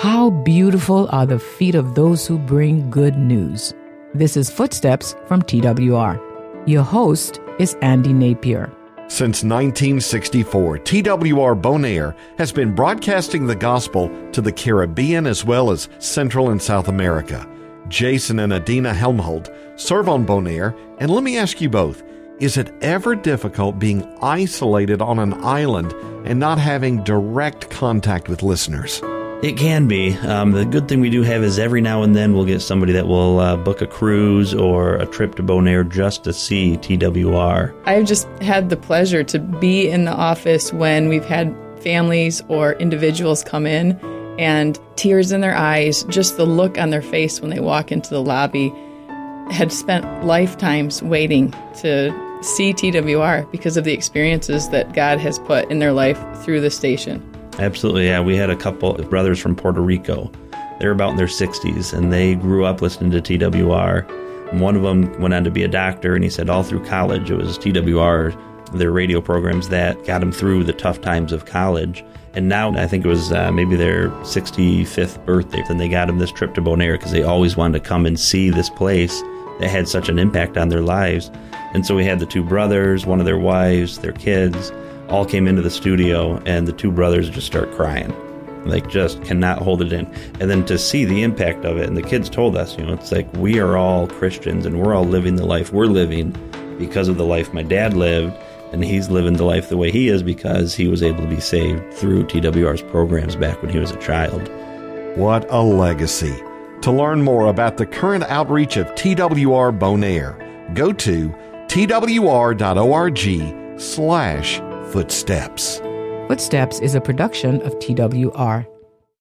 How beautiful are the feet of those who bring good news. This is Footsteps from TWR. Your host is Andy Napier. Since 1964, TWR Bonaire has been broadcasting the gospel to the Caribbean as well as Central and South America. Jason and Adina Helmholdt serve on Bonaire, and let me ask you both is it ever difficult being isolated on an island and not having direct contact with listeners? It can be. Um, the good thing we do have is every now and then we'll get somebody that will uh, book a cruise or a trip to Bonaire just to see TWR. I've just had the pleasure to be in the office when we've had families or individuals come in and tears in their eyes, just the look on their face when they walk into the lobby, had spent lifetimes waiting to see TWR because of the experiences that God has put in their life through the station. Absolutely, yeah. We had a couple brothers from Puerto Rico. They're about in their 60s, and they grew up listening to TWR. One of them went on to be a doctor, and he said all through college it was TWR, their radio programs that got him through the tough times of college. And now I think it was uh, maybe their 65th birthday, and they got him this trip to Bonaire because they always wanted to come and see this place that had such an impact on their lives. And so we had the two brothers, one of their wives, their kids, all came into the studio, and the two brothers just start crying. Like, just cannot hold it in. And then to see the impact of it, and the kids told us, you know, it's like we are all Christians and we're all living the life we're living because of the life my dad lived, and he's living the life the way he is because he was able to be saved through TWR's programs back when he was a child. What a legacy. To learn more about the current outreach of TWR Bonaire, go to twr.org slash Footsteps. Footsteps is a production of TWR.